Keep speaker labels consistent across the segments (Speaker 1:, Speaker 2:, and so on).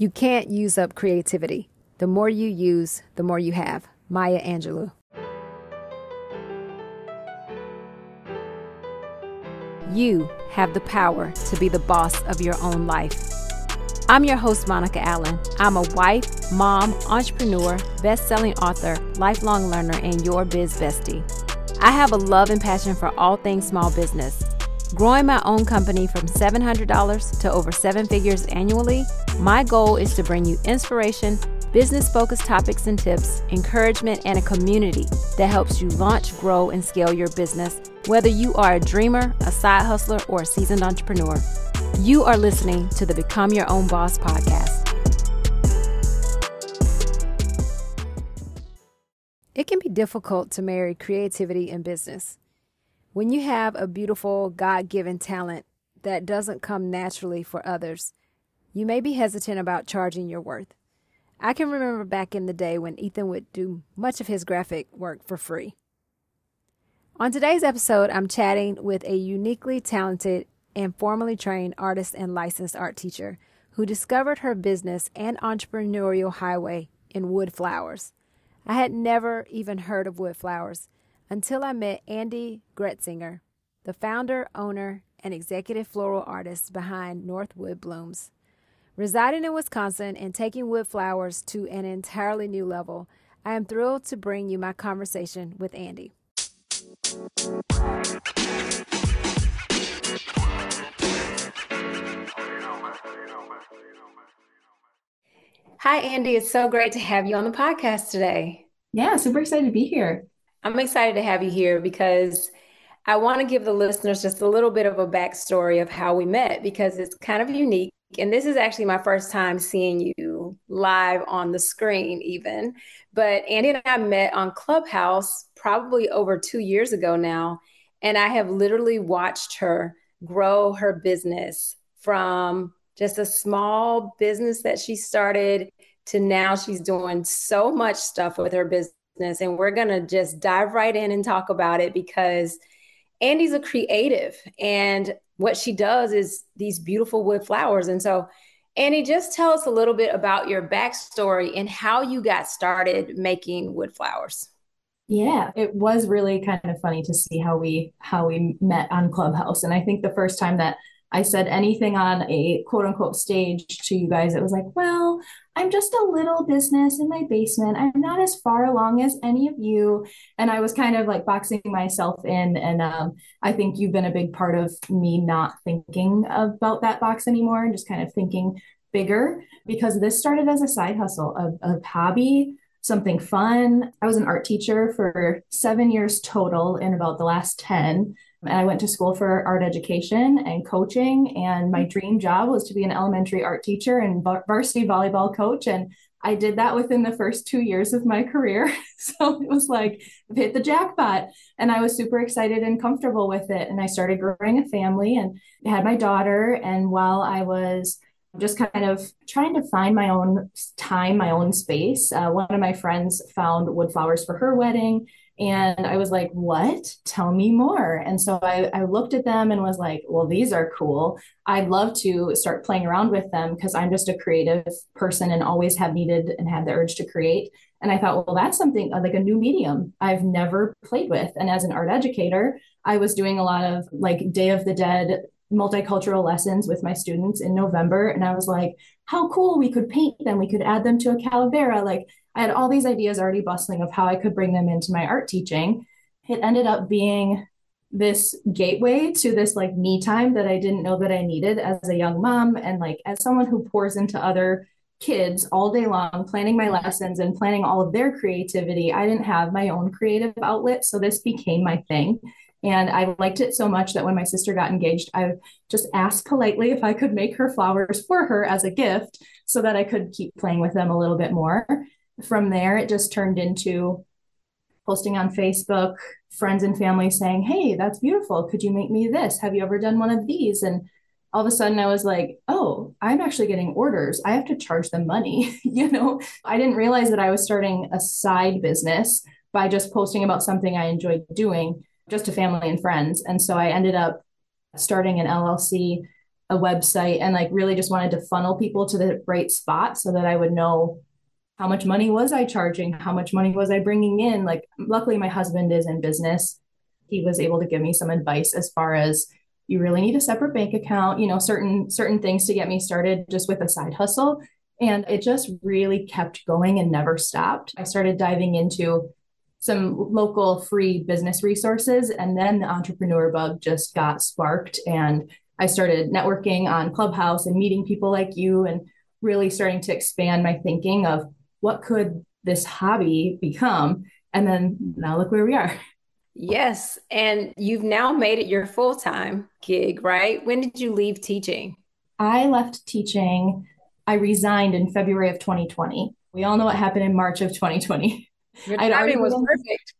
Speaker 1: You can't use up creativity. The more you use, the more you have. Maya Angelou. You have the power to be the boss of your own life. I'm your host, Monica Allen. I'm a wife, mom, entrepreneur, best selling author, lifelong learner, and your biz bestie. I have a love and passion for all things small business. Growing my own company from $700 to over seven figures annually, my goal is to bring you inspiration, business focused topics and tips, encouragement, and a community that helps you launch, grow, and scale your business, whether you are a dreamer, a side hustler, or a seasoned entrepreneur. You are listening to the Become Your Own Boss podcast. It can be difficult to marry creativity and business. When you have a beautiful God given talent that doesn't come naturally for others, you may be hesitant about charging your worth. I can remember back in the day when Ethan would do much of his graphic work for free. On today's episode, I'm chatting with a uniquely talented and formally trained artist and licensed art teacher who discovered her business and entrepreneurial highway in wood flowers. I had never even heard of wood flowers until I met Andi Gretzinger, the founder, owner, and executive floral artist behind Northwood Blooms. Residing in Wisconsin and taking wood flowers to an entirely new level, I am thrilled to bring you my conversation with Andi. Hi, Andi. It's so great to have you on the podcast today.
Speaker 2: Yeah, super excited to be here.
Speaker 1: I'm excited to have you here because I want to give the listeners just a little bit of a backstory of how we met because it's kind of unique. And this is actually my first time seeing you live on the screen, even. But Andi and I met on Clubhouse probably over two years ago now. And I have literally watched her grow her business from just a small business that she started to now she's doing so much stuff with her business business. And we're going to just dive right in and talk about it because Andi's a creative and what she does is these beautiful wood flowers. And so, Andi, just tell us a little bit about your backstory and how you got started making wood flowers.
Speaker 2: Yeah, it was really kind of funny to see how we how we met on Clubhouse. And I think the first time that I said anything on a quote unquote stage to you guys, it was like, well, I'm just a little business in my basement. I'm not as far along as any of you. And I was kind of like boxing myself in. And um, I think you've been a big part of me not thinking about that box anymore and just kind of thinking bigger because this started as a side hustle, a, a hobby something fun. I was an art teacher for seven years total in about the last 10. And I went to school for art education and coaching. And my dream job was to be an elementary art teacher and varsity volleyball coach. And I did that within the first two years of my career. so it was like, I've hit the jackpot. And I was super excited and comfortable with it. And I started growing a family and had my daughter. And while I was just kind of trying to find my own time, my own space, uh, one of my friends found wood flowers for her wedding and I was like, what? Tell me more. And so I, I looked at them and was like, well, these are cool. I'd love to start playing around with them because I'm just a creative person and always have needed and had the urge to create. And I thought, well, that's something uh, like a new medium I've never played with. And as an art educator, I was doing a lot of like Day of the Dead multicultural lessons with my students in November. And I was like, how cool we could paint them. We could add them to a calavera. Like I had all these ideas already bustling of how I could bring them into my art teaching. It ended up being this gateway to this like me time that I didn't know that I needed as a young mom and like as someone who pours into other kids all day long planning my lessons and planning all of their creativity. I didn't have my own creative outlet, so this became my thing. And I liked it so much that when my sister got engaged, I just asked politely if I could make her flowers for her as a gift so that I could keep playing with them a little bit more from there, it just turned into posting on Facebook, friends and family saying, Hey, that's beautiful. Could you make me this? Have you ever done one of these? And all of a sudden I was like, oh, I'm actually getting orders. I have to charge them money. you know, I didn't realize that I was starting a side business by just posting about something I enjoyed doing just to family and friends. And so I ended up starting an LLC a website and like really just wanted to funnel people to the right spot so that I would know how much money was I charging? How much money was I bringing in? Like, luckily, my husband is in business. He was able to give me some advice as far as you really need a separate bank account, you know, certain certain things to get me started just with a side hustle. And it just really kept going and never stopped. I started diving into some local free business resources. And then the entrepreneur bug just got sparked. And I started networking on Clubhouse and meeting people like you and really starting to expand my thinking of what could this hobby become? And then now look where we are.
Speaker 1: Yes. And you've now made it your full time gig, right? When did you leave teaching?
Speaker 2: I left teaching. I resigned in February of 2020. We all know what happened in March of 2020.
Speaker 1: Your timing was perfect.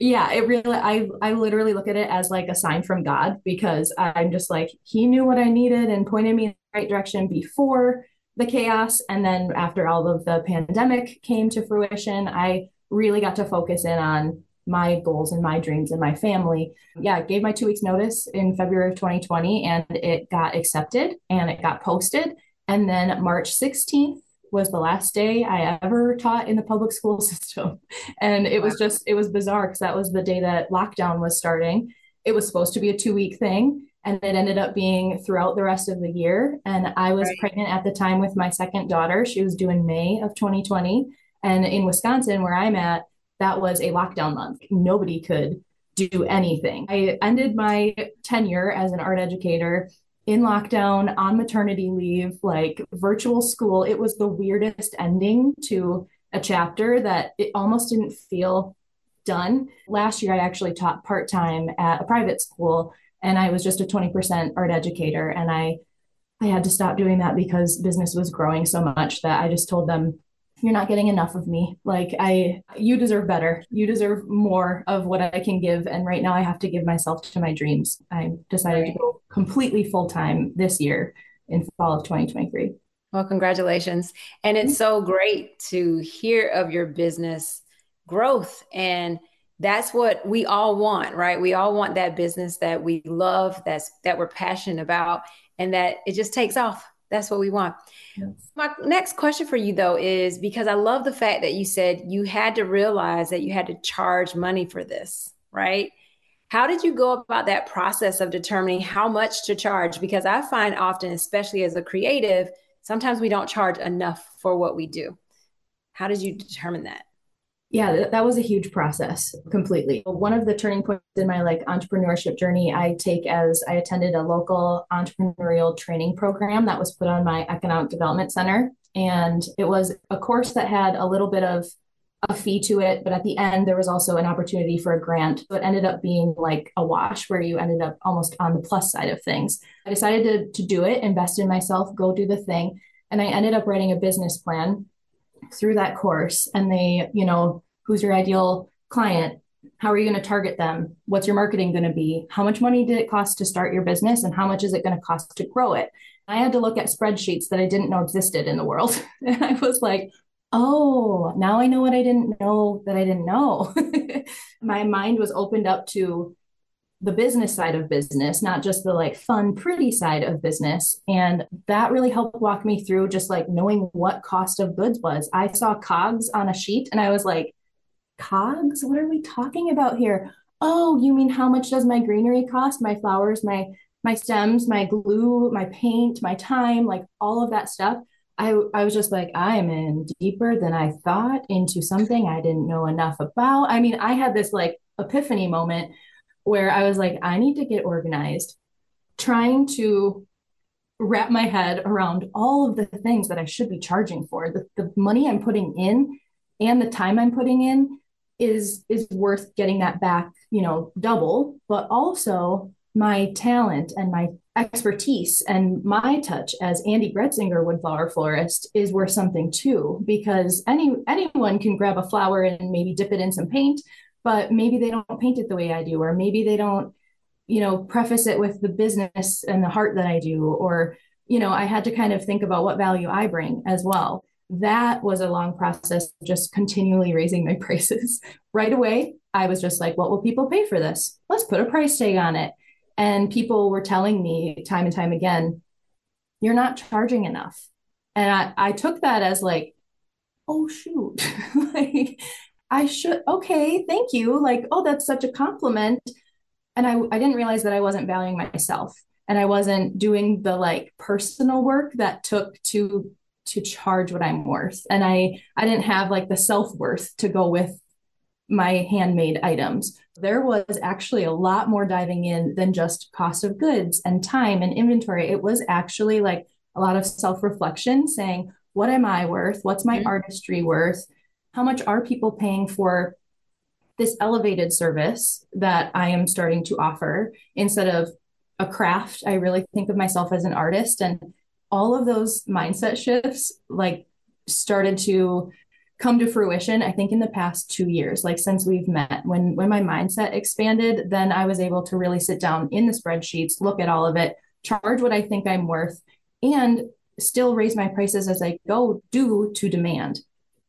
Speaker 2: Yeah, it really I I literally look at it as like a sign from God because I'm just like he knew what I needed and pointed me in the right direction before the chaos and then after all of the pandemic came to fruition, I really got to focus in on my goals and my dreams and my family. Yeah, gave my 2 weeks notice in February of 2020 and it got accepted and it got posted and then March 16th was the last day I ever taught in the public school system. And it was just, it was bizarre because that was the day that lockdown was starting. It was supposed to be a two week thing, and it ended up being throughout the rest of the year. And I was right. pregnant at the time with my second daughter. She was due in May of 2020. And in Wisconsin, where I'm at, that was a lockdown month. Nobody could do anything. I ended my tenure as an art educator in lockdown on maternity leave, like virtual school. It was the weirdest ending to a chapter that it almost didn't feel done. Last year, I actually taught part time at a private school, and I was just a 20% art educator. And I, I had to stop doing that because business was growing so much that I just told them, you're not getting enough of me. Like I you deserve better. You deserve more of what I can give and right now I have to give myself to my dreams. I decided right. to go completely full-time this year in fall of 2023.
Speaker 1: Well, congratulations. And it's so great to hear of your business growth and that's what we all want, right? We all want that business that we love, that's that we're passionate about and that it just takes off that's what we want. Yes. My next question for you, though, is because I love the fact that you said you had to realize that you had to charge money for this, right? How did you go about that process of determining how much to charge? Because I find often, especially as a creative, sometimes we don't charge enough for what we do. How did you determine that?
Speaker 2: Yeah that was a huge process completely. One of the turning points in my like entrepreneurship journey i take as i attended a local entrepreneurial training program that was put on my economic development center. And it was a course that had a little bit of a fee to it but at the end there was also an opportunity for a grant. So it ended up being like a wash where you ended up almost on the plus side of things. I decided to, to do it invest in myself go do the thing. And i ended up writing a business plan through that course. And they you know who's your ideal client? How are you going to target them? What's your marketing going to be? How much money did it cost to start your business and how much is it going to cost to grow it? I had to look at spreadsheets that i didn't know existed in the world. And i was like oh now i know what i didn't know that i didn't know. My mind was opened up to the business side of business, not just the like fun, pretty side of business. And that really helped walk me through just like knowing what cost of goods was. I saw COGS on a sheet and I was like, COGS? What are we talking about here? Oh, you mean how much does my greenery cost? My flowers, my my stems, my glue, my paint, my time, like all of that stuff. I, I was just like, I am in deeper than I thought into something I didn't know enough about. I mean, I had this like epiphany moment where I was like, I need to get organized, trying to wrap my head around all of the things that I should be charging for. The, the money I'm putting in and the time I'm putting in is is worth getting that back, you know, double, but also my talent and my expertise and my touch as Andi Gretzinger woodflower florist is worth something too because any anyone can grab a flower and maybe dip it in some paint but maybe they don't paint it the way I do, or maybe they don't, you know, preface it with the business and the heart that I do, or, you know, I had to kind of think about what value I bring as well. That was a long process, just continually raising my prices. right away, I was just like, what will people pay for this? Let's put a price tag on it. And people were telling me time and time again, you're not charging enough. And I, I took that as like, oh, shoot, like I should, okay, thank you. Like, oh, that's such a compliment. And I, I didn't realize that I wasn't valuing myself and I wasn't doing the like personal work that took to to charge what I'm worth. And I I didn't have like the self-worth to go with my handmade items. There was actually a lot more diving in than just cost of goods and time and inventory. It was actually like a lot of self-reflection saying, what am I worth? What's my mm-hmm. artistry worth? How much are people paying for this elevated service that I am starting to offer instead of a craft? I really think of myself as an artist and all of those mindset shifts like started to come to fruition i think in the past two years like since we've met. When when my mindset expanded then i was able to really sit down in the spreadsheets look at all of it charge what i think i'm worth and still raise my prices as i go due to demand.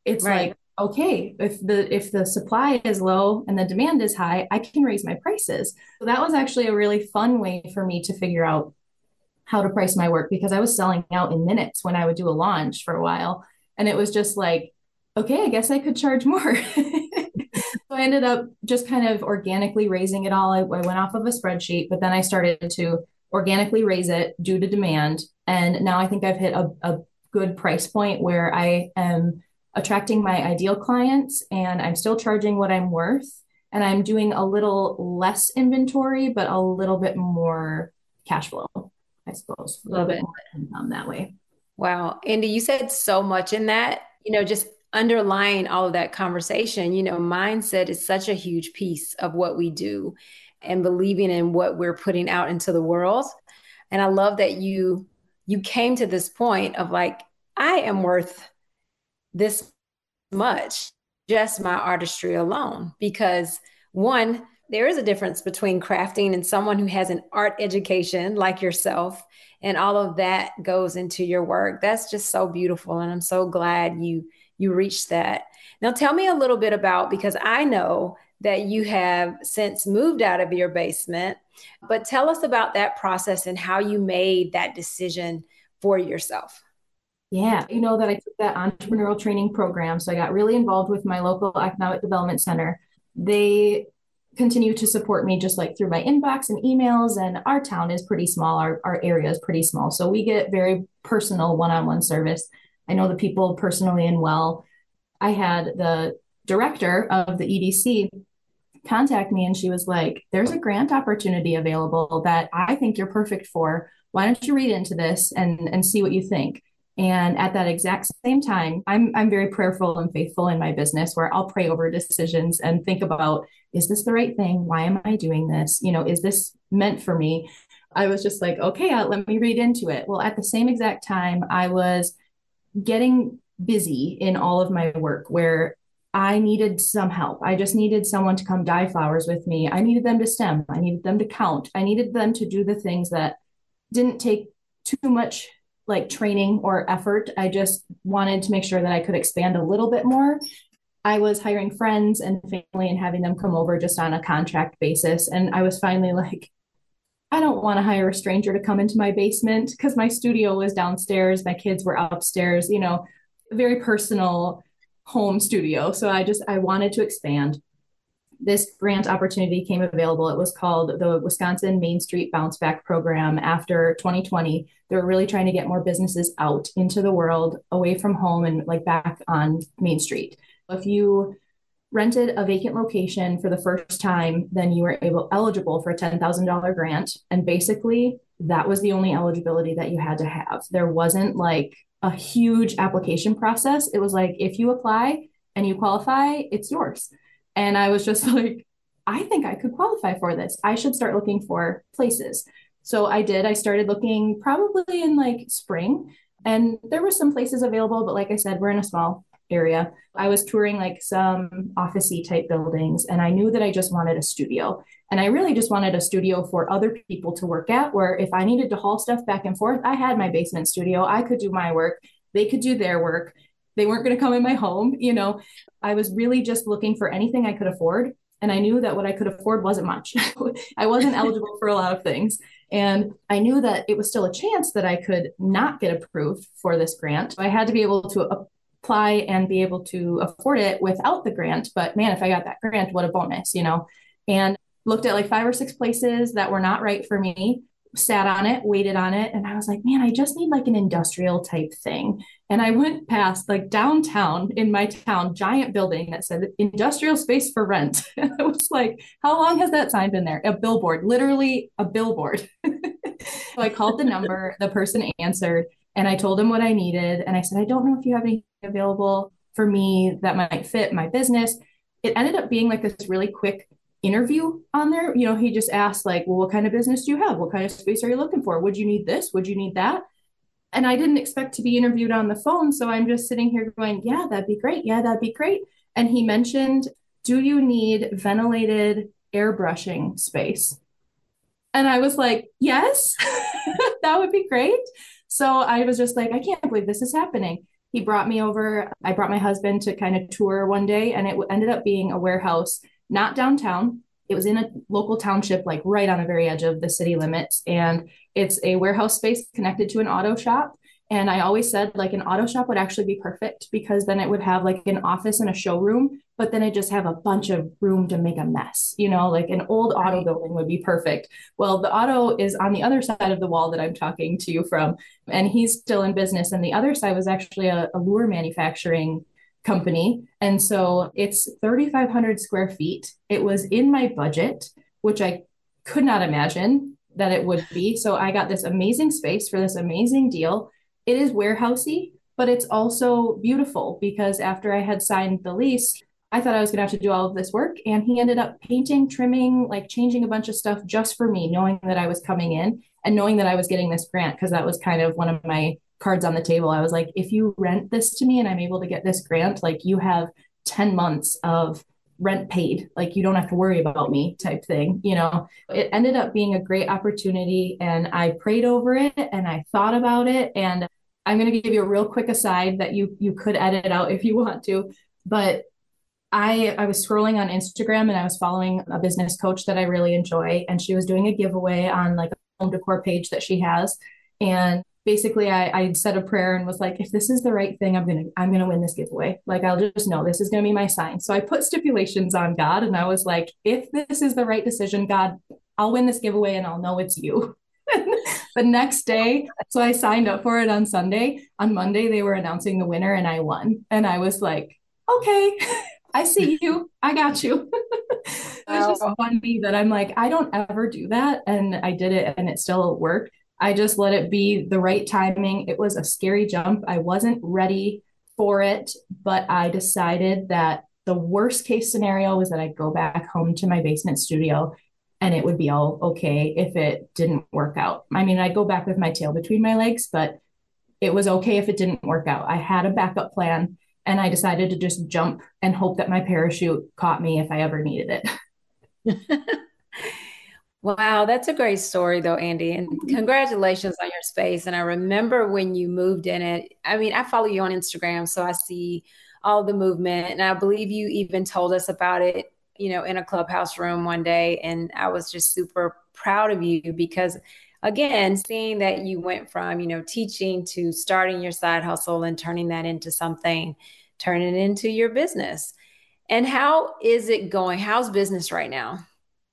Speaker 2: It's right. like okay if the if the supply is low and the demand is high i can raise my prices. So that was actually a really fun way for me to figure out how to price my work because I was selling out in minutes when I would do a launch for a while. And it was just like, okay, I guess I could charge more. so I ended up just kind of organically raising it all. I, I, went off of a spreadsheet, but then I started to organically raise it due to demand. And now I think I've hit a, a good price point where I am attracting my ideal clients and I'm still charging what I'm worth. And I'm doing a little less inventory, but a little bit more cash flow. I suppose. A little bit more that way.
Speaker 1: Wow. Andi, you said so much in that, you know, just underlying all of that conversation, you know, mindset is such a huge piece of what we do and believing in what we're putting out into the world. And I love that you you came to this point of like, I am worth this much, just my artistry alone. Because one, there is a difference between crafting and someone who has an art education like yourself and all of that goes into your work that's just so beautiful and i'm so glad you you reached that now tell me a little bit about because i know that you have since moved out of your basement but tell us about that process and how you made that decision for yourself
Speaker 2: yeah, you know that I took that entrepreneurial training program. So I got really involved with my local economic development center. They continue to support me just like through my inbox and emails. And our town is pretty small, our, our area is pretty small. So we get very personal one on one service. I know the people personally and well. I had the director of the EDC contact me and she was like, There's a grant opportunity available that I think you're perfect for. Why don't you read into this and, and see what you think? And at that exact same time, I'm I'm very prayerful and faithful in my business where I'll pray over decisions and think about is this the right thing? Why am I doing this? You know, is this meant for me? I was just like, okay, uh, let me read into it. Well, at the same exact time, I was getting busy in all of my work where I needed some help. I just needed someone to come dye flowers with me. I needed them to stem. I needed them to count. I needed them to do the things that didn't take too much like training or effort. I just wanted to make sure that I could expand a little bit more. I was hiring friends and family and having them come over just on a contract basis. And I was finally like, I don't want to hire a stranger to come into my basement because my studio was downstairs, my kids were upstairs, you know, very personal home studio. So I just I wanted to expand this grant opportunity came available. It was called the Wisconsin Main Street Bounce Back Program after 2020. They were really trying to get more businesses out into the world, away from home, and like back on Main Street. If you rented a vacant location for the first time, then you were able eligible for a $10,000 grant. And basically, that was the only eligibility that you had to have. There wasn't like a huge application process. It was like if you apply and you qualify, it's yours. And I was just like, I think I could qualify for this. I should start looking for places. So I did. I started looking probably in like spring, and there were some places available, but like I said, we're in a small area. I was touring like some officey type buildings, and I knew that I just wanted a studio. And I really just wanted a studio for other people to work at, where if I needed to haul stuff back and forth, I had my basement studio. I could do my work, they could do their work. They weren't going to come in my home, you know. I was really just looking for anything I could afford And I knew that what I could afford wasn't much. I wasn't eligible for a lot of things. And I knew that it was still a chance that I could not get approved for this grant. I had to be able to apply and be able to afford it without the grant. But man, if I got that grant, what a bonus, you know? And looked at like five or six places that were not right for me sat on it, waited on it, and I was like, man, I just need like an industrial type thing. And I went past like downtown in my town, giant building that said industrial space for rent. I was like, how long has that sign been there? A billboard, literally a billboard. so I called the number, the person answered, and I told him what I needed. And I said, I don't know if you have anything available for me that might fit my business. It ended up being like this really quick interview on there. You know, he just asked, like, well, what kind of business do you have? What kind of space are you looking for? Would you need this? Would you need that? And I didn't expect to be interviewed on the phone. So I'm just sitting here going, yeah, that'd be great. Yeah, that'd be great. And he mentioned, do you need ventilated airbrushing space? And I was like, yes, that would be great. So I was just like, I can't believe this is happening. He brought me over. I brought my husband to kind of tour one day, and it ended up being a warehouse not downtown. It was in a local township, like right on the very edge of the city limits. And it's a warehouse space connected to an auto shop. And I always said like an auto shop would actually be perfect because then it would have like an office and a showroom, but then it just have a bunch of room to make a mess. You know, like an old auto building would be perfect. Well, the auto is on the other side of the wall that I'm talking to you from, and he's still in business. And the other side was actually a, a lure manufacturing company. And so it's 3,500 square feet. It was in my budget, which I could not imagine that it would be. So I got this amazing space for this amazing deal. It is warehousey, but it's also beautiful because after I had signed the lease, I thought I was going to have to do all of this work. And he ended up painting, trimming, like changing a bunch of stuff just for me, knowing that I was coming in and knowing that I was getting this grant because that was kind of one of my cards on the table. I was like, if you rent this to me and I'm able to get this grant, like you have 10 months of rent paid. Like you don't have to worry about me type thing. You know, it ended up being a great opportunity and I prayed over it and I thought about it. And I'm going to give you a real quick aside that you you could edit out if you want to, but I I was scrolling on Instagram and I was following a business coach that I really enjoy and she was doing a giveaway on like a home decor page that she has and basically I, I said a prayer and was like, if this is the right thing, I'm gonna I'm gonna win this giveaway. Like I'll just know this is gonna be my sign. So I put stipulations on God and I was like, if this is the right decision, God, I'll win this giveaway and I'll know it's you. the next day, so I signed up for it on Sunday. On Monday, they were announcing the winner and I won. And I was like, okay, I see you. I got you. it's just funny that I'm like, I don't ever do that. And I did it and it still worked. I just let it be the right timing. It was a scary jump. I wasn't ready for it, but I decided that the worst case scenario was that I'd go back home to my basement studio and it would be all okay if it didn't work out. I mean, I'd go back with my tail between my legs, but it was okay if it didn't work out. I had a backup plan and I decided to just jump and hope that my parachute caught me if I ever needed it.
Speaker 1: Wow, that's a great story, though, Andi. And mm-hmm. congratulations on your space. And I remember when you moved in it. I mean, I follow you on Instagram, so I see all the movement. And I believe you even told us about it, you know, in a clubhouse room one day. And I was just super proud of you because, again, seeing that you went from, you know, teaching to starting your side hustle and turning that into something, turning it into your business. And how is it going? How's business right now?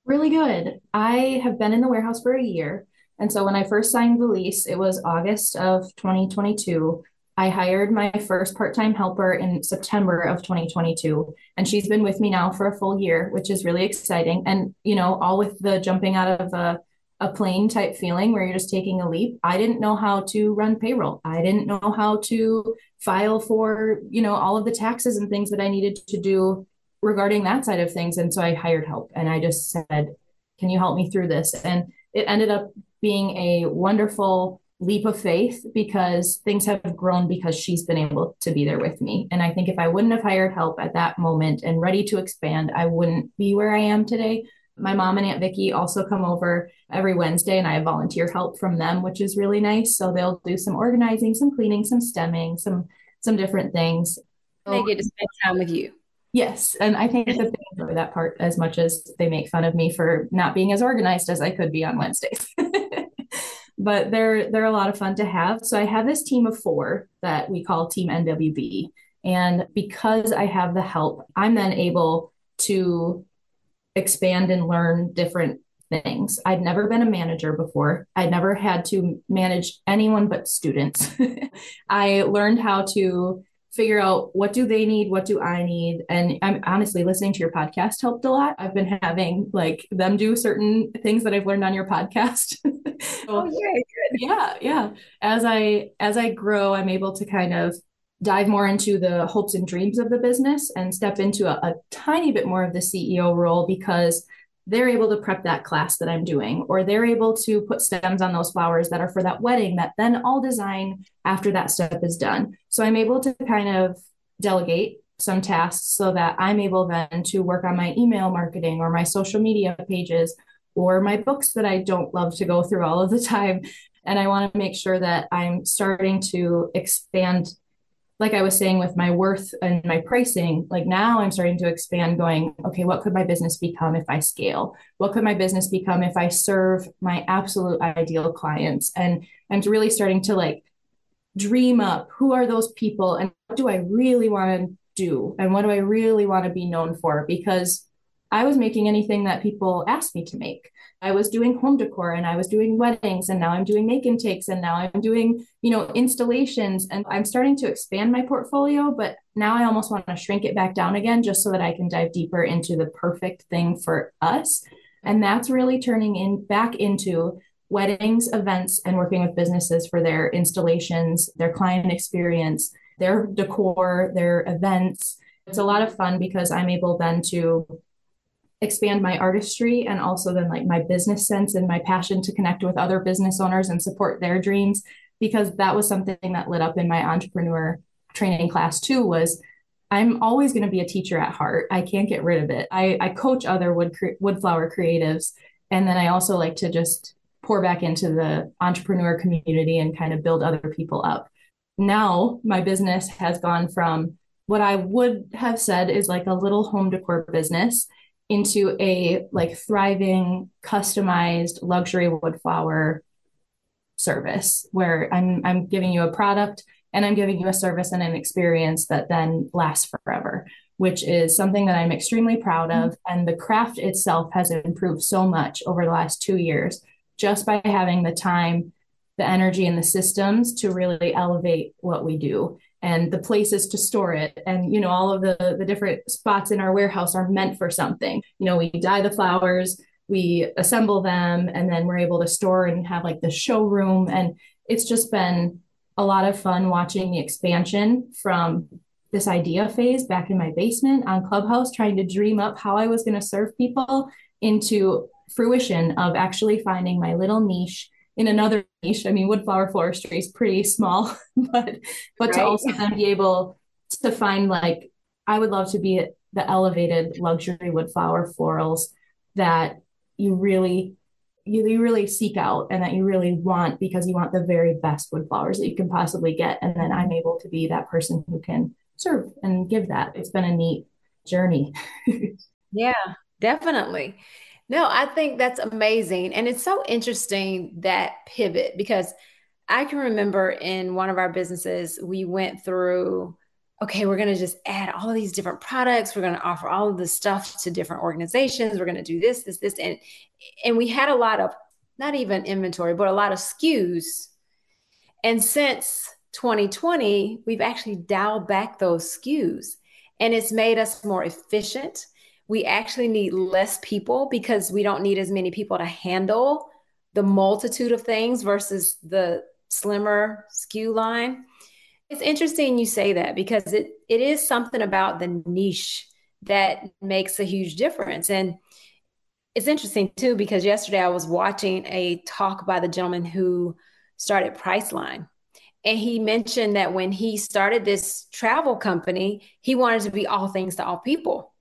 Speaker 2: Really good. I have been in the warehouse for a year. And so when I first signed the lease, it was August of 2022. I hired my first part time helper in September of 2022. And she's been with me now for a full year, which is really exciting. And, you know, all with the jumping out of a, a plane type feeling where you're just taking a leap. I didn't know how to run payroll. I didn't know how to file for, you know, all of the taxes and things that I needed to do regarding that side of things. And so I hired help and I just said, Can you help me through this? And it ended up being a wonderful leap of faith because things have grown because she's been able to be there with me. And I think if I wouldn't have hired help at that moment and ready to expand, I wouldn't be where I am today. My mom and Aunt Vicky also come over every Wednesday and I have volunteer help from them, which is really nice. So they'll do some organizing, some cleaning, some stemming, some some different things.
Speaker 1: They get to spend time with you.
Speaker 2: Yes, and I think that they enjoy that part as much as they make fun of me for not being as organized as I could be on Wednesdays. but they're they're a lot of fun to have. So I have this team of four that we call Team NWB, and because I have the help, I'm then able to expand and learn different things. I'd never been a manager before. I'd never had to manage anyone but students. I learned how to figure out what do they need what do i need. And i'm honestly listening to your podcast helped a lot. I've been having like them do certain things that i've learned on your podcast.
Speaker 1: So, oh yeah
Speaker 2: yeah yeah. As i as i grow i'm able to kind of dive more into the hopes and dreams of the business and step into a, a tiny bit more of the ceo role because they're able to prep that class that I'm doing, or they're able to put stems on those flowers that are for that wedding that then I'll design after that step is done. So I'm able to kind of delegate some tasks so that I'm able then to work on my email marketing or my social media pages or my books that I don't love to go through all of the time. And I want to make sure that I'm starting to expand like I was saying with my worth and my pricing, like now I'm starting to expand going, okay, what could my business become if I scale? What could my business become if I serve my absolute ideal clients? And I'm really starting to like dream up who are those people and what do I really want to do? And what do I really want to be known for? Because I was making anything that people asked me to make. I was doing home decor and I was doing weddings and now I'm doing make and takes and now I'm doing, you know, installations and I'm starting to expand my portfolio, but now I almost want to shrink it back down again just so that I can dive deeper into the perfect thing for us. And that's really turning in back into weddings, events, and working with businesses for their installations, their client experience, their decor, their events. It's a lot of fun because I'm able then to expand my artistry and also then like my business sense and my passion to connect with other business owners and support their dreams because that was something that lit up in my entrepreneur training class too was i'm always going to be a teacher at heart. I can't get rid of it. I, I coach other wood wood flower creatives and then i also like to just pour back into the entrepreneur community and kind of build other people up. Now my business has gone from what i would have said is like a little home decor business into a like thriving customized luxury wood flower service where I'm I'm giving you a product and I'm giving you a service and an experience that then lasts forever, which is something that I'm extremely proud of. Mm-hmm. And the craft itself has improved so much over the last two years just by having the time, the energy, and the systems to really elevate what we do and the places to store it. And you know all of the the different spots in our warehouse are meant for something. You know we dye the flowers we assemble them and then we're able to store and have like the showroom. And it's just been a lot of fun watching the expansion from this idea phase back in my basement on clubhouse trying to dream up how i was going to serve people into fruition of actually finding my little niche in another niche. I mean, woodflower floristry is pretty small, but but right. to also then be able to find like I would love to be the elevated luxury woodflower florals that you really you, you really seek out and that you really want because you want the very best wood flowers that you can possibly get and then i'm able to be that person who can serve and give that it's been a neat journey
Speaker 1: yeah definitely no, I think that's amazing. And it's so interesting that pivot because I can remember in one of our businesses, we went through, okay, we're going to just add all these different products. We're going to offer all of this stuff to different organizations. We're going to do this, this, this. And, and we had a lot of, not even inventory, but a lot of SKUs. And since 2020, we've actually dialed back those SKUs and it's made us more efficient we actually need less people because we don't need as many people to handle the multitude of things versus the slimmer SKU line. It's interesting you say that because it it is something about the niche that makes a huge difference. And it's interesting too because yesterday I was watching a talk by the gentleman who started Priceline. And he mentioned that when he started this travel company, he wanted to be all things to all people.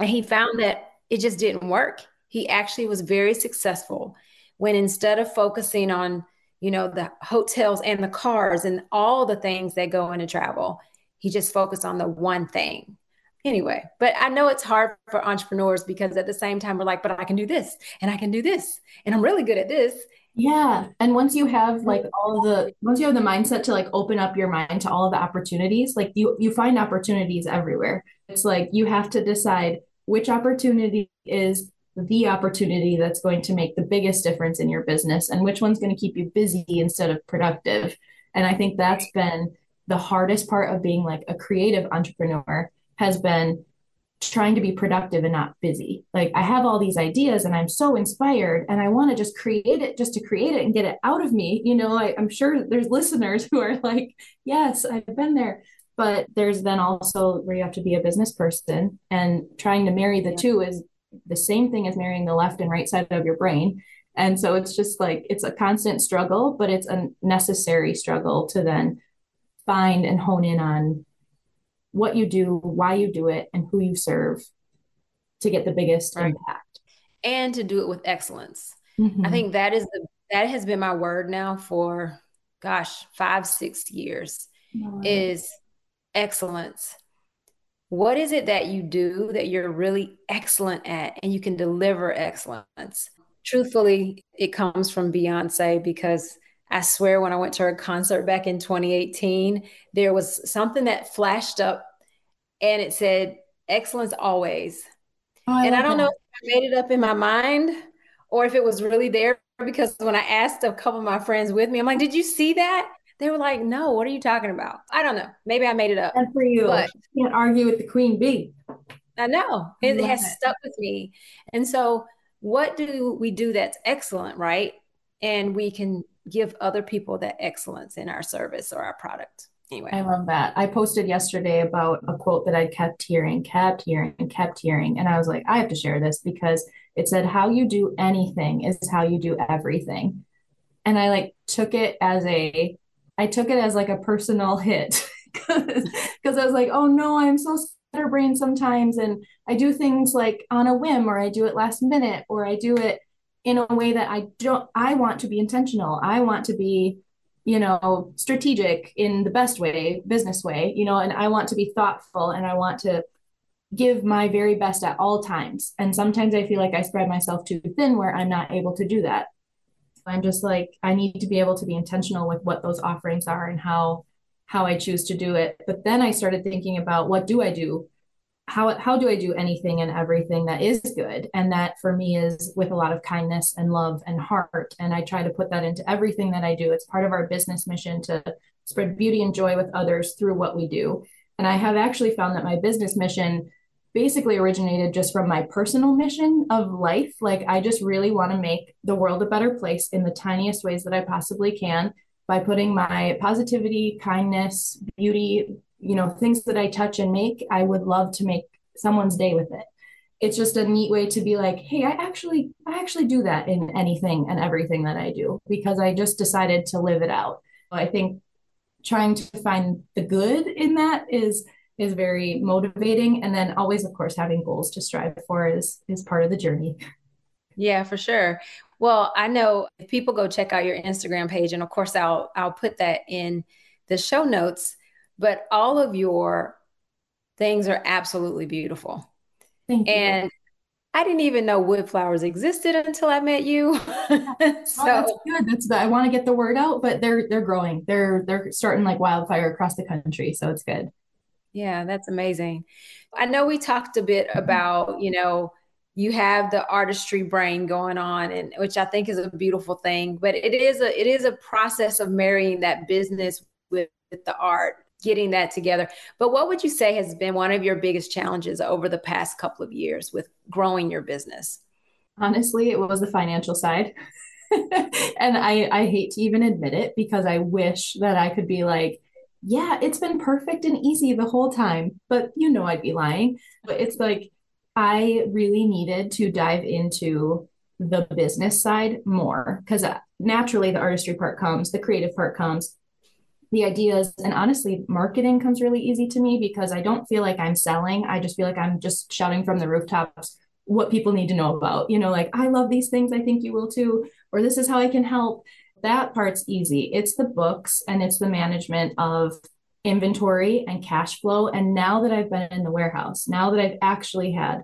Speaker 1: And he found that it just didn't work. He actually was very successful when instead of focusing on, you know, the hotels and the cars and all the things that go into travel, he just focused on the one thing anyway, but I know it's hard for entrepreneurs because at the same time, we're like, but I can do this and I can do this and I'm really good at this.
Speaker 2: Yeah. And once you have mm-hmm. like all the once you have the mindset to like open up your mind to all of the opportunities, like you you find opportunities everywhere. It's like you have to decide which opportunity is the opportunity that's going to make the biggest difference in your business and which one's going to keep you busy instead of productive. And I think that's been the hardest part of being like a creative entrepreneur has been trying to be productive and not busy. Like I have all these ideas and I'm so inspired and I want to just create it just to create it and get it out of me. You know, I, am sure there's listeners who are like, yes, I've been there. But there's then also where you have to be a business person and trying to marry the yeah. two is the same thing as marrying the left and right side of your brain. And so it's just like it's a constant struggle, but it's a necessary struggle to then find and hone in on what you do, why you do it, and who you serve to get the biggest right. impact.
Speaker 1: And to do it with excellence. Mm-hmm. I think that is the that has been my word now for gosh, five, six years is excellence. What is it that you do that you're really excellent at and you can deliver excellence? Truthfully, it comes from Beyonce because I swear when I went to her concert back in 2018, there was something that flashed up and it said, excellence always. Oh, I and I don't that. know if I made it up in my mind or if it was really there because when I asked a couple of my friends with me, I'm like, did you see that? They were like, no, what are you talking about? I don't know. Maybe I made it up.
Speaker 2: And for you, but you can't argue with the queen bee.
Speaker 1: I know. It, has it. stuck with me. And so what do we do that's excellent, right? And we can give other people that excellence in our service or our product. Anyway.
Speaker 2: I love that. I posted yesterday about a quote that I kept hearing, kept hearing, and kept hearing. And I was like, I have to share this because it said, How you do anything is how you do everything. And I like took it as a, I took it as like a personal hit because I was like, Oh no, I'm so scatterbrained sometimes. And I do things like on a whim or I do it last minute or I do it in a way that I don't, I want to be intentional. I want to be, you know, strategic in the best way, business way, you know, and I want to be thoughtful and I want to give my very best at all times. And sometimes I feel like I spread myself too thin where I'm not able to do that. I'm just like, I need to be able to be intentional with what those offerings are and how how I choose to do it. But then I started thinking about what do I do how how do I do anything and everything that is good? And that for me is with a lot of kindness and love and heart. And I try to put that into everything that I do. It's part of our business mission to spread beauty and joy with others through what we do. And I have actually found that my business mission basically originated just from my personal mission of life. Like I just really want to make the world a better place in the tiniest ways that I possibly can by putting my positivity, kindness, beauty, you know things that i touch and make i would love to make someone's day with it it's just a neat way to be like hey i actually i actually do that in anything and everything that i do because i just decided to live it out i think trying to find the good in that is is very motivating and then always of course having goals to strive for is is part of the journey
Speaker 1: yeah for sure well i know if people go check out your instagram page and of course i'll i'll put that in the show notes but all of your things are absolutely beautiful.
Speaker 2: Thank you.
Speaker 1: And I didn't even know wood flowers existed until I met you. so oh,
Speaker 2: that's good. That's the, I want to get the word out, but they're they're growing. They're they're starting like wildfire across the country, so it's good.
Speaker 1: Yeah, that's amazing. I know we talked a bit mm-hmm. about, you know, you have the artistry brain going on and which I think is a beautiful thing, but it is a it is a process of marrying that business with, with the art getting that together. But what would you say has been one of your biggest challenges over the past couple of years with growing your business?
Speaker 2: Honestly, it was the financial side. and I, I hate to even admit it because I wish that I could be like, yeah, it's been perfect and easy the whole time. But you know, I'd be lying. But it's like, I really needed to dive into the business side more because uh, naturally the artistry part comes, the creative part comes, the ideas and honestly marketing comes really easy to me because i don't feel like i'm selling i just feel like i'm just shouting from the rooftops what people need to know about you know like i love these things i think you will too or this is how i can help that part's easy. It's the books and it's the management of inventory and cash flow. And now that I've been in the warehouse, now that I've actually had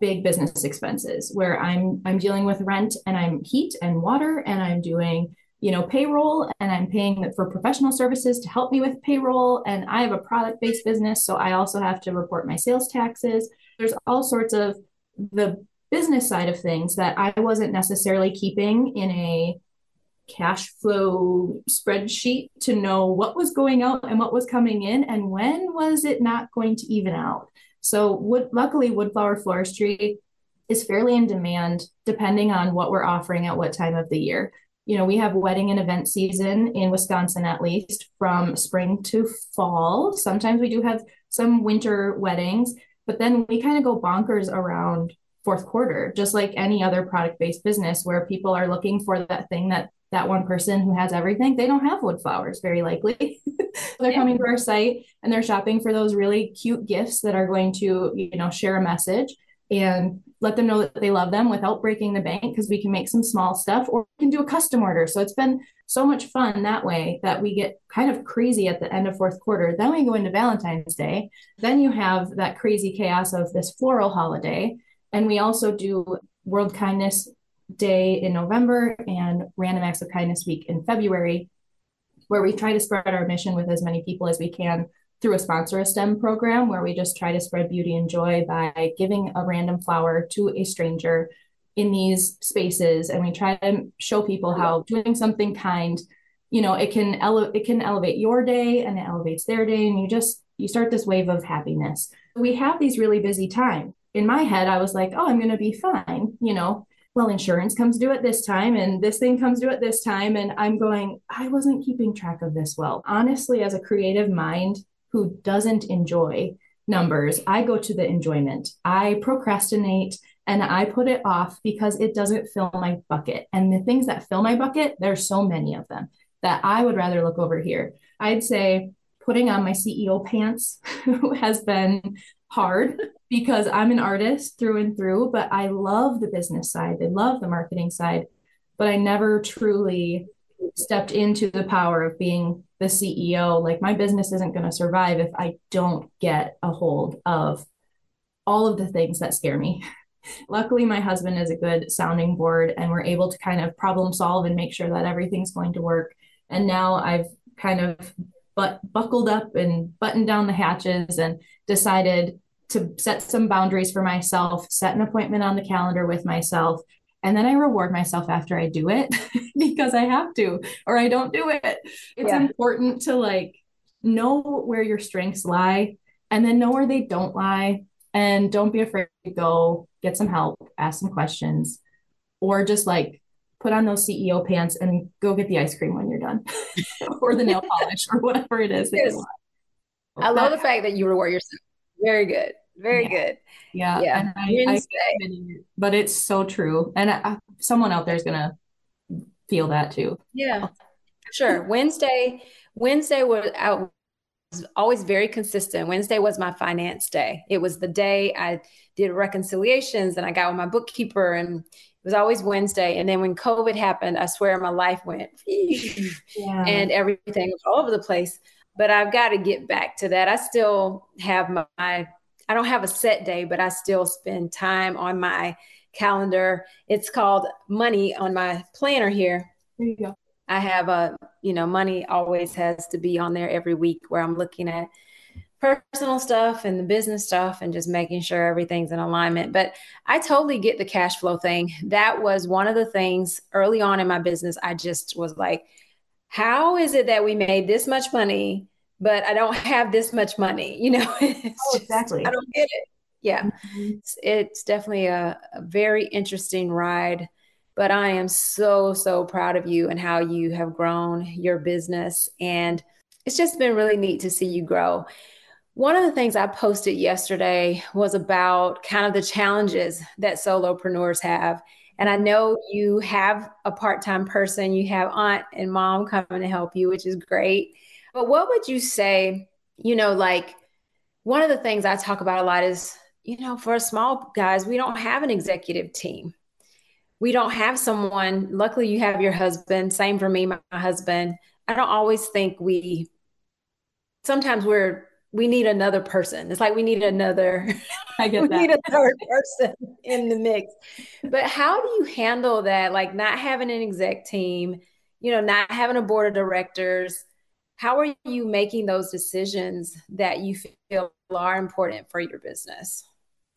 Speaker 2: big business expenses where I'm I'm dealing with rent and I'm heat and water and I'm doing you know payroll and I'm paying for professional services to help me with payroll. And I have a product based business so I also have to report my sales taxes. There's all sorts of the business side of things that I wasn't necessarily keeping in a cash flow spreadsheet to know what was going out and what was coming in and when was it not going to even out so wood, luckily, woodflower floristry is fairly in demand depending on what we're offering at what time of the year. You know, we have wedding and event season in Wisconsin at least from spring to fall. Sometimes we do have some winter weddings, but then we kind of go bonkers around fourth quarter, just like any other product based business where people are looking for that thing that that one person who has everything, they don't have wood flowers very likely. they're yeah. coming to our site and they're shopping for those really cute gifts that are going to, you know, share a message and let them know that they love them without breaking the bank because we can make some small stuff or we can do a custom order. So it's been so much fun that way that we get kind of crazy at the end of fourth quarter. Then we go into Valentine's Day. Then you have that crazy chaos of this floral holiday. And we also do World Kindness Day in November and Random Acts of Kindness Week in February, where we try to spread our mission with as many people as we can through a sponsor a STEM program where we just try to spread beauty and joy by giving a random flower to a stranger in these spaces. And we try to show people how doing something kind you know it can ele- it can elevate your day and it elevates their day. And you just you start this wave of happiness. We have these really busy time. In my head i was like oh i'm going to be fine you know well, insurance comes due at this time and this thing comes due at this time. And I'm going, I wasn't keeping track of this well. Honestly, as a creative mind who doesn't enjoy numbers, I go to the enjoyment. I procrastinate and I put it off because it doesn't fill my bucket. And the things that fill my bucket, there's so many of them that I would rather look over here. I'd say putting on my CEO pants has been hard because I'm an artist through and through, but I love the business side. I love the marketing side, but I never truly stepped into the power of being the CEO. Like my business isn't going to survive if I don't get a hold of all of the things that scare me. Luckily, my husband is a good sounding board and we're able to kind of problem solve and make sure that everything's going to work. And now I've kind of but buckled up and buttoned down the hatches and decided to set some boundaries for myself, set an appointment on the calendar with myself, and then I reward myself after I do it because I have to or I don't do it. It's yeah. important to like know where your strengths lie and then know where they don't lie and don't be afraid to go get some help, ask some questions or just like put on those CEO pants and go get the ice cream when you're done or the nail polish or whatever it is. Yes.
Speaker 1: I love the fact that you reward yourself. Very good. Very
Speaker 2: yeah.
Speaker 1: good.
Speaker 2: Yeah. Yeah. I, I, but it's so true. And I, someone out there is going to feel that too.
Speaker 1: Yeah. Sure. Wednesday, Wednesday was out was always very consistent. Wednesday was my finance day. It was the day I did reconciliations and I got with my bookkeeper and it was always Wednesday. And then when COVID happened, I swear my life went yeah. and everything was all over the place but I've got to get back to that. I still have my, I don't have a set day, but I still spend time on my calendar. It's called money on my planner here.
Speaker 2: There you go.
Speaker 1: I have a, you know, money always has to be on there every week where I'm looking at personal stuff and the business stuff and just making sure everything's in alignment. But I totally get the cash flow thing. That was one of the things early on in my business. I just was like, how is it that we made this much money, but I don't have this much money? You know,
Speaker 2: oh, exactly.
Speaker 1: Just, I don't get it. Yeah. Mm-hmm. It's, it's, definitely a, a very interesting ride but I am so, so proud of you and how you have grown your business. And it's just been really neat to see you grow. One of the things I posted yesterday was about kind of the challenges that solopreneurs have. And I know you have a part time person, you have aunt and mom coming to help you, which is great. But what would you say, you know, like one of the things I talk about a lot is, you know, for small guys, we don't have an executive team. We don't have someone, luckily, you have your husband. Same for me, my husband. I don't always think we sometimes we're we need another person. It's like we need another.
Speaker 2: I get
Speaker 1: we
Speaker 2: that.
Speaker 1: need a third person in the mix. But how do you handle that? Like not having an exec team, you know, not having a board of directors. How are you making those decisions that you feel are important for your business?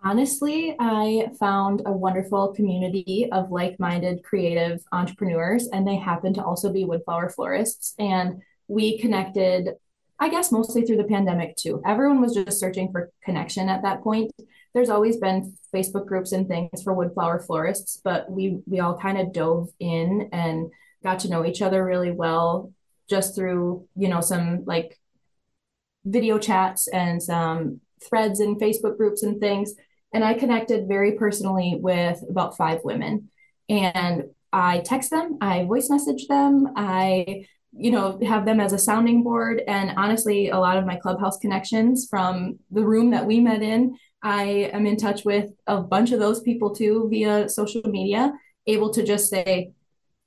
Speaker 2: Honestly, I found a wonderful community of like minded creative entrepreneurs, and they happen to also be woodflower florists. And we connected I guess mostly through the pandemic too. Everyone was just searching for connection at that point. There's always been Facebook groups and things for woodflower florists, but we we all kind of dove in and got to know each other really well just through, you know, some like video chats and some threads in Facebook groups and things. And I connected very personally with about five women. And I text them, I voice message them, I you know have them as a sounding board. And honestly a lot of my clubhouse connections from the room that we met in i am in touch with a bunch of those people too via social media able to just say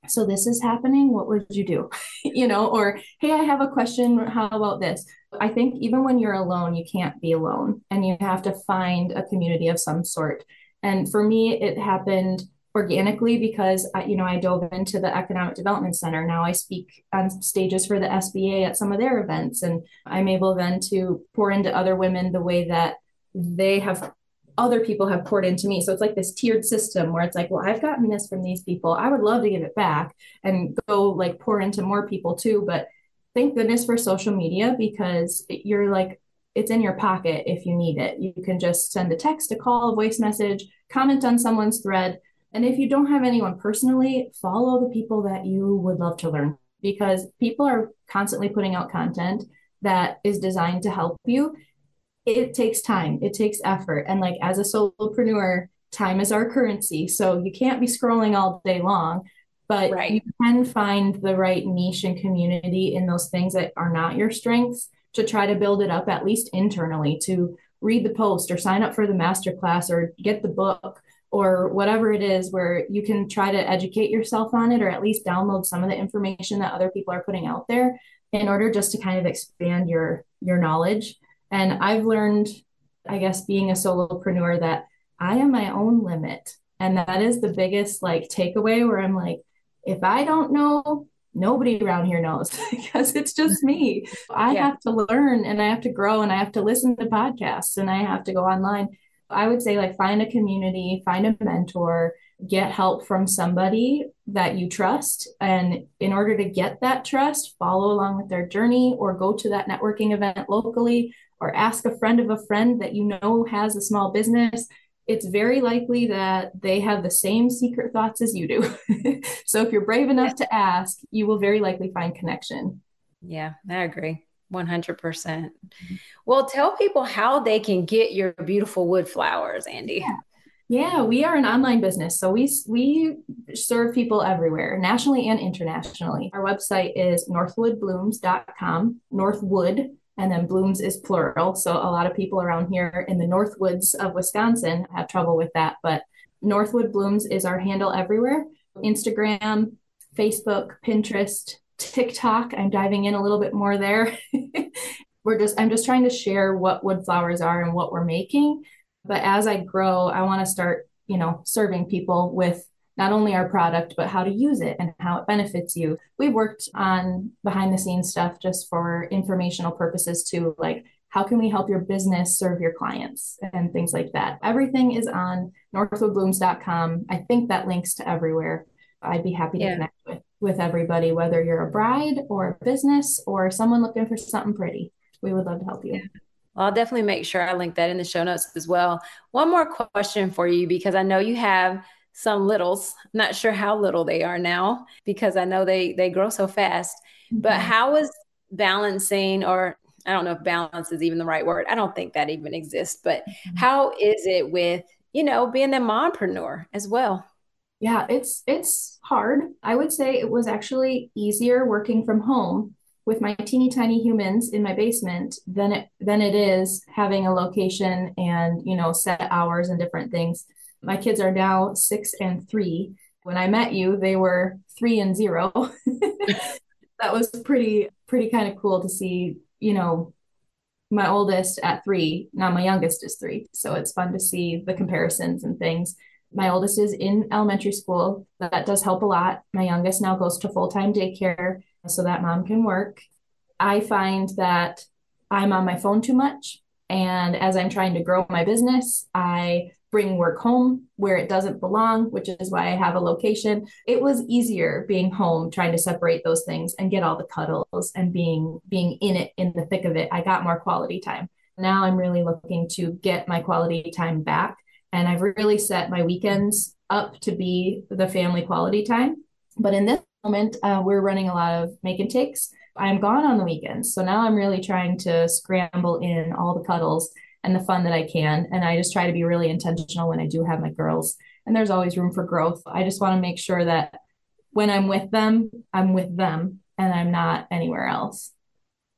Speaker 2: so this is happening what would you do? You know or hey i have a question how about this? I think even when you're alone you can't be alone and you have to find a community of some sort. And for me it happened organically because I, you know I dove into the Economic Development Center. Now I speak on stages for the SBA at some of their events, and I'm able then to pour into other women the way that they have other people have poured into me. So it's like this tiered system where it's like, well, I've gotten this from these people. I would love to give it back and go like pour into more people too. But thank goodness for social media because you're like it's in your pocket if you need it. You can just send a text, a call, a voice message, comment on someone's thread and if you don't have anyone personally, follow the people that you would love to learn because people are constantly putting out content that is designed to help you. It takes time, it takes effort. And like as a solopreneur, time is our currency. So you can't be scrolling all day long, but right. you can find the right niche and community in those things that are not your strengths to try to build it up at least internally to read the post or sign up for the masterclass or get the book or whatever it is where you can try to educate yourself on it or at least download some of the information that other people are putting out there in order just to kind of expand your your knowledge. And i've learned i guess being a solopreneur that i am my own limit. And that is the biggest like takeaway where i'm like if i don't know nobody around here knows because it's just me. I yeah. have to learn and i have to grow and i have to listen to podcasts and i have to go online I would say like find a community, find a mentor, get help from somebody that you trust. And in order to get that trust, follow along with their journey or go to that networking event locally or ask a friend of a friend that you know has a small business. It's very likely that they have the same secret thoughts as you do. so if you're brave enough to ask, you will very likely find connection.
Speaker 1: Yeah, I agree. 100%. Mm-hmm. Well, tell people how they can get your beautiful wood flowers, Andi.
Speaker 2: Yeah. Yeah, we are an online business. So we we serve people everywhere, nationally and internationally. Our website is northwoodblooms.com, Northwood, and then blooms is plural. So a lot of people around here in the Northwoods of Wisconsin have trouble with that, but Northwood Blooms is our handle everywhere. Instagram, Facebook, Pinterest, TikTok. I'm diving in a little bit more there. we're just I'm just trying to share what wood flowers are and what we're making. But as I grow, I want to start, you know, serving people with not only our product but how to use it and how it benefits you. We've worked on behind the scenes stuff just for informational purposes too, like how can we help your business serve your clients and things like that. Everything is on northwoodblooms.com. I think that links to everywhere. I'd be happy to yeah. connect with everybody, whether you're a bride or a business or someone looking for something pretty. We would love to help you. Yeah.
Speaker 1: Well, I'll definitely make sure I link that in the show notes as well. One more question for you because I know you have some littles. not sure how little they are now because I know they they grow so fast. Mm-hmm. But how is balancing or I don't know if balance is even the right word. I don't think that even exists, but mm-hmm. how is it with, you know, being a mompreneur as well?
Speaker 2: Yeah, it's it's hard. I would say it was actually easier working from home with my teeny tiny humans in my basement than it than it is having a location and you know set hours and different things. My kids are now six and three. When I met you, they were three and zero. that was pretty pretty kind of cool to see, you know, my oldest at three. Now my youngest is three. So it's fun to see the comparisons and things. My oldest is in elementary school. That does help a lot. My youngest now goes to full time daycare so that mom can work. I find that I'm on my phone too much. And as I'm trying to grow my business, I bring work home where it doesn't belong, which is why I have a location. It was easier being home, trying to separate those things and get all the cuddles and being being in it in the thick of it. I got more quality time. Now I'm really looking to get my quality time back. And I've really set my weekends up to be the family quality time. But in this moment, uh, we're running a lot of make and takes. I'm gone on the weekends. So now I'm really trying to scramble in all the cuddles and the fun that I can. And I just try to be really intentional when I do have my girls. And there's always room for growth. I just want to make sure that when I'm with them, I'm with them and I'm not anywhere else.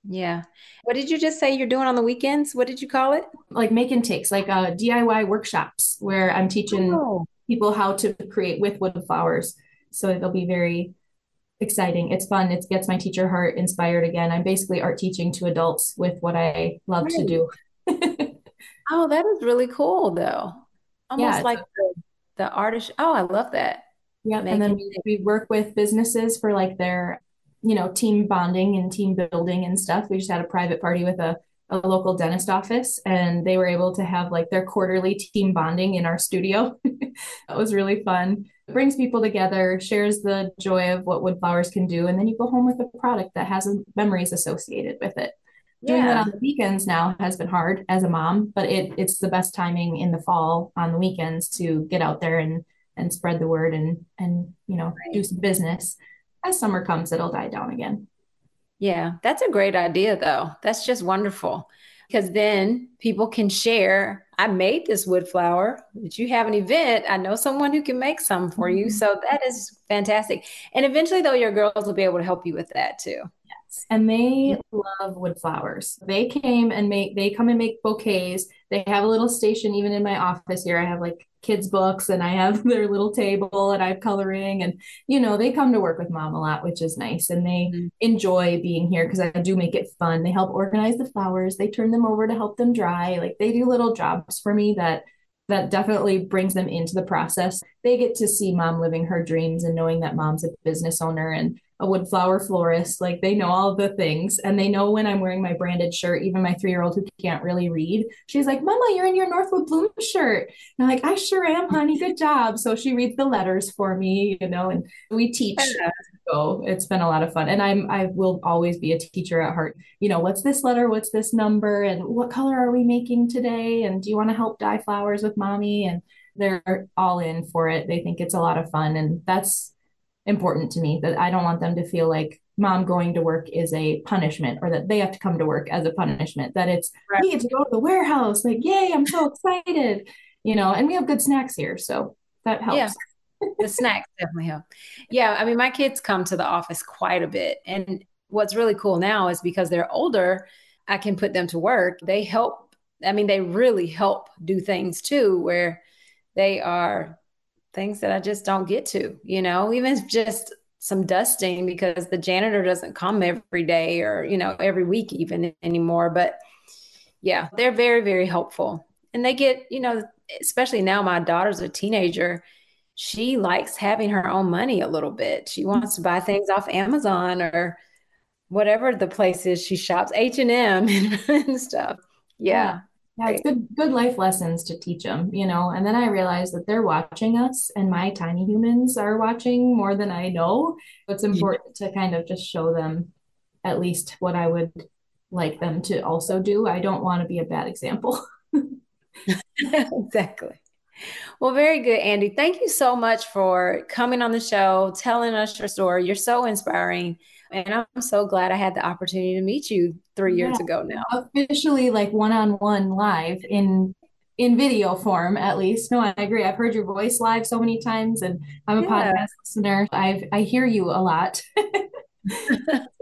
Speaker 1: Yeah. What did you just say you're doing on the weekends? What did you call it?
Speaker 2: Like make and takes, like uh, DIY workshops where I'm teaching oh. people how to create with wood flowers. So it'll be very exciting. It's fun. It gets my teacher heart inspired again. I'm basically art teaching to adults with what I love right. to do.
Speaker 1: oh, that is really cool though. Almost yeah, like the, the artist. Oh, I love that.
Speaker 2: Yeah. and then we, we work with businesses for like their, you know, team bonding and team building and stuff. We just had a private party with a, a local dentist office and they were able to have like their quarterly team bonding in our studio. that was really fun. It brings people together, shares the joy of what wood flowers can do, and then you go home with a product that has memories associated with it doing yeah. that on the weekends now has been hard as a mom, but it it's the best timing in the fall on the weekends to get out there and and spread the word and and you know right. do some business. As summer comes, it'll die down again.
Speaker 1: Yeah, that's a great idea though. That's just wonderful because then people can share. I made this wood flower. If you have an event, I know someone who can make some for you. Mm-hmm. So that is fantastic. And eventually, though, your girls will be able to help you with that too Yes.
Speaker 2: and they love wood flowers. They came and make they come and make bouquets. They have a little station even in my office here. I have like kids books and I have their little table and I have coloring and you know, they come to work with mom a lot, which is nice and they mm-hmm. enjoy being here because I do make it fun. They help organize the flowers. They turn them over to help them dry. Like they do little jobs for me that that definitely brings them into the process. They get to see mom living her dreams and knowing that mom's a business owner and a wood flower florist. Like they know all the things and they know when I'm wearing my branded shirt, even my three year old who can't really read, she's like, Mama, you're in your Northwood Bloom shirt. And I'm like, I sure am, honey. Good job. So she reads the letters for me, you know, and we teach So it's been a lot of fun. And I'm I will always be a teacher at heart. You know, what's this letter? What's this number? And what color are we making today? And do you want to help dye flowers with mommy? And they're all in for it. They think it's a lot of fun. And that's important to me that I don't want them to feel like mom going to work is a punishment or that they have to come to work as a punishment, that it's right. we get to go to the warehouse, like, yay, I'm so excited, you know, and we have good snacks here. So that helps.
Speaker 1: Yeah. the snacks definitely help. Yeah. I mean, my kids come to the office quite a bit. And what's really cool now is because they're older, I can put them to work. They help. I mean, they really help do things too, where they are things that I just don't get to, you know, even just some dusting because the janitor doesn't come every day or, you know, every week even anymore. But yeah, they're very, very helpful. And they get, you know, especially now my daughter's a teenager. She likes having her own money a little bit. She wants to buy things off Amazon or whatever the place is she shops, H&M and stuff. Yeah.
Speaker 2: Yeah, it's good good life lessons to teach them, you know. And then I realized that they're watching us and my tiny humans are watching more than I know. It's important yeah. to kind of just show them at least what I would like them to also do. I don't want to be a bad example.
Speaker 1: exactly. Well, very good, Andi. Thank you so much for coming on the show, telling us your story. You're so inspiring. And I'm so glad I had the opportunity to meet you three years yeah, ago now.
Speaker 2: Officially, like one on one live in in video form at least. No, I agree. I've heard your voice live so many times and I'm a yeah. podcast listener. I've I hear you a lot.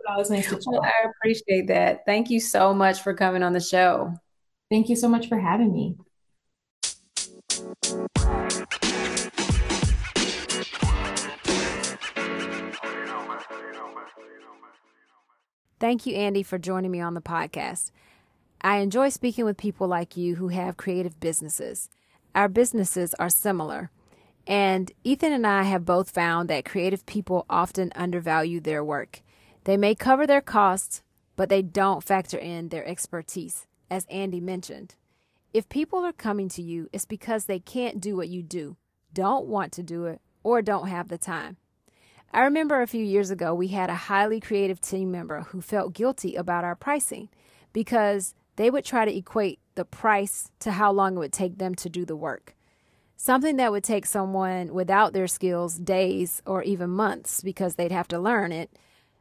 Speaker 1: always nice to chat. Well, I appreciate that. Thank you so much for coming on the show.
Speaker 2: Thank you so much for having me.
Speaker 1: Thank you, Andi, for joining me on the podcast. I enjoy speaking with people like you who have creative businesses. Our businesses are similar. And Ethan and I have both found that creative people often undervalue their work. They may cover their costs, but they don't factor in their expertise, as Andi mentioned. If people are coming to you, it's because they can't do what you do, don't want to do it, or don't have the time. I remember a few years ago, we had a highly creative team member who felt guilty about our pricing because they would try to equate the price to how long it would take them to do the work. Something that would take someone without their skills days or even months because they'd have to learn it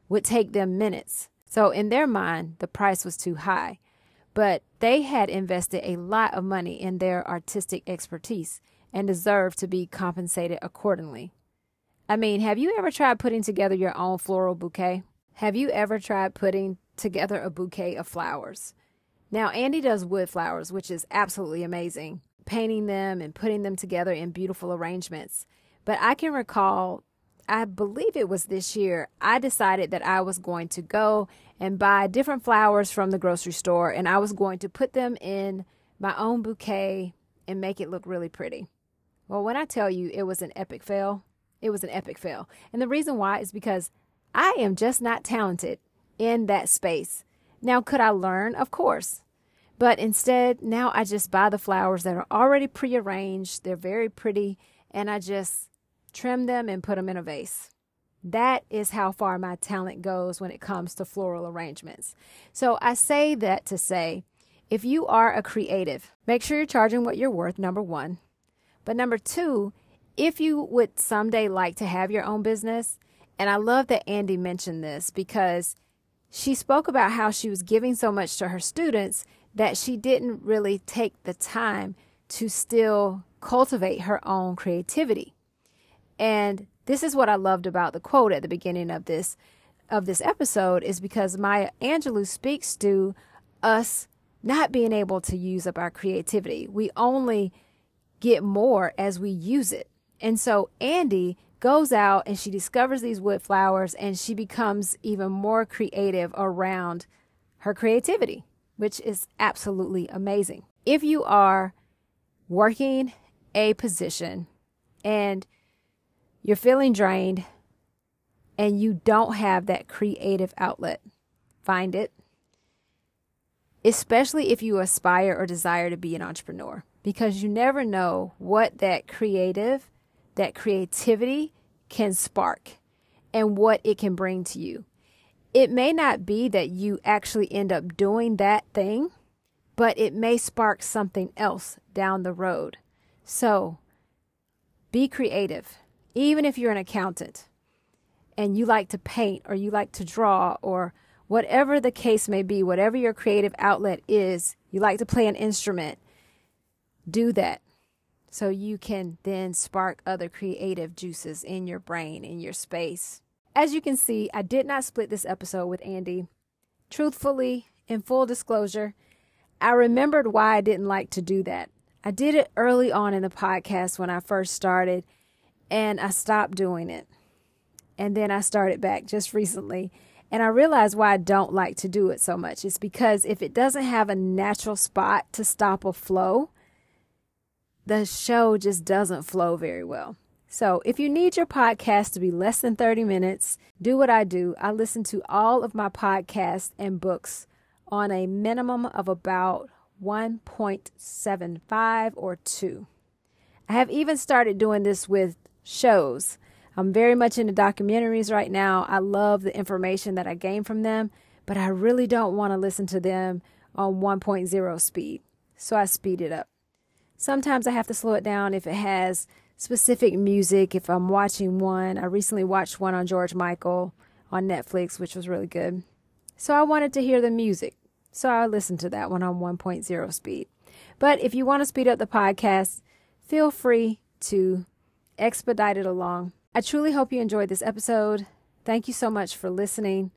Speaker 1: would take them minutes. So, in their mind, the price was too high. But they had invested a lot of money in their artistic expertise and deserved to be compensated accordingly. I mean, have you ever tried putting together your own floral bouquet? Have you ever tried putting together a bouquet of flowers? Now, Andi does wood flowers, which is absolutely amazing painting them and putting them together in beautiful arrangements. But I can recall, I believe it was this year, I decided that I was going to go and buy different flowers from the grocery store and I was going to put them in my own bouquet and make it look really pretty. Well, when I tell you it was an epic fail, it was an epic fail. And the reason why is because I am just not talented in that space. Now, could I learn? Of course. But instead, now I just buy the flowers that are already prearranged. They're very pretty, and I just trim them and put them in a vase. That is how far my talent goes when it comes to floral arrangements. So I say that to say if you are a creative, make sure you're charging what you're worth, number one. But number two, if you would someday like to have your own business, and I love that Andi mentioned this because she spoke about how she was giving so much to her students that she didn't really take the time to still cultivate her own creativity. And this is what I loved about the quote at the beginning of this of this episode is because Maya Angelou speaks to us not being able to use up our creativity. We only get more as we use it. And so Andi goes out and she discovers these wood flowers and she becomes even more creative around her creativity which is absolutely amazing. If you are working a position and you're feeling drained and you don't have that creative outlet, find it. Especially if you aspire or desire to be an entrepreneur, because you never know what that creative, that creativity can spark and what it can bring to you it may not be that you actually end up doing that thing, but it may spark something else down the road. So be creative. Even if you're an accountant and you like to paint or you like to draw or whatever the case may be, whatever your creative outlet is, you like to play an instrument, do that so you can then spark other creative juices in your brain, in your space. As you can see, I did not split this episode with Andi. Truthfully, in full disclosure, I remembered why I didn't like to do that. I did it early on in the podcast when I first started, and I stopped doing it. And then I started back just recently. And I realized why I don't like to do it so much. It's because if it doesn't have a natural spot to stop a flow, the show just doesn't flow very well. So, if you need your podcast to be less than 30 minutes, do what I do. I listen to all of my podcasts and books on a minimum of about 1.75 or 2. I have even started doing this with shows. I'm very much into documentaries right now. I love the information that I gain from them, but I really don't want to listen to them on 1.0 speed. So I speed it up. Sometimes I have to slow it down if it has specific music if I'm watching one. I recently watched one on George Michael on Netflix, which was really good. So I wanted to hear the music. So I listened to that one on 1.0 speed. But if you want to speed up the podcast, feel free to expedite it along. I truly hope you enjoyed this episode. Thank you so much for listening.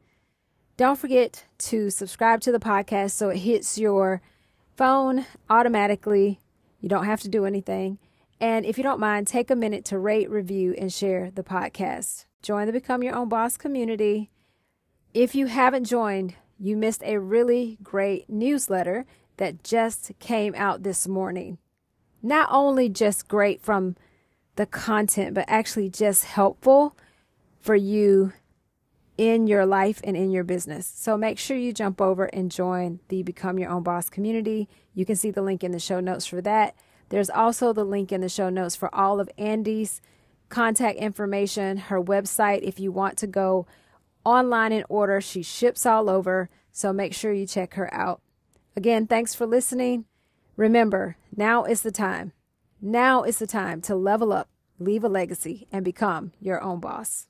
Speaker 1: Don't forget to subscribe to the podcast so it hits your phone automatically. You don't have to do anything. And if you don't mind, take a minute to rate, review, and share the podcast. Join the Become Your Own Boss community. If you haven't joined, you missed a really great newsletter that just came out this morning. Not only just great from the content, but actually just helpful for you in your life and in your business. So make sure you jump over and join the Become Your Own Boss community. You can see the link in the show notes for that. There's also the link in the show notes for all of Andi's contact information, her website, if you want to go online and order. She ships all over, so make sure you check her out. Again, thanks for listening. Remember, now is the time. Now is the time to level up, leave a legacy, and become your own boss.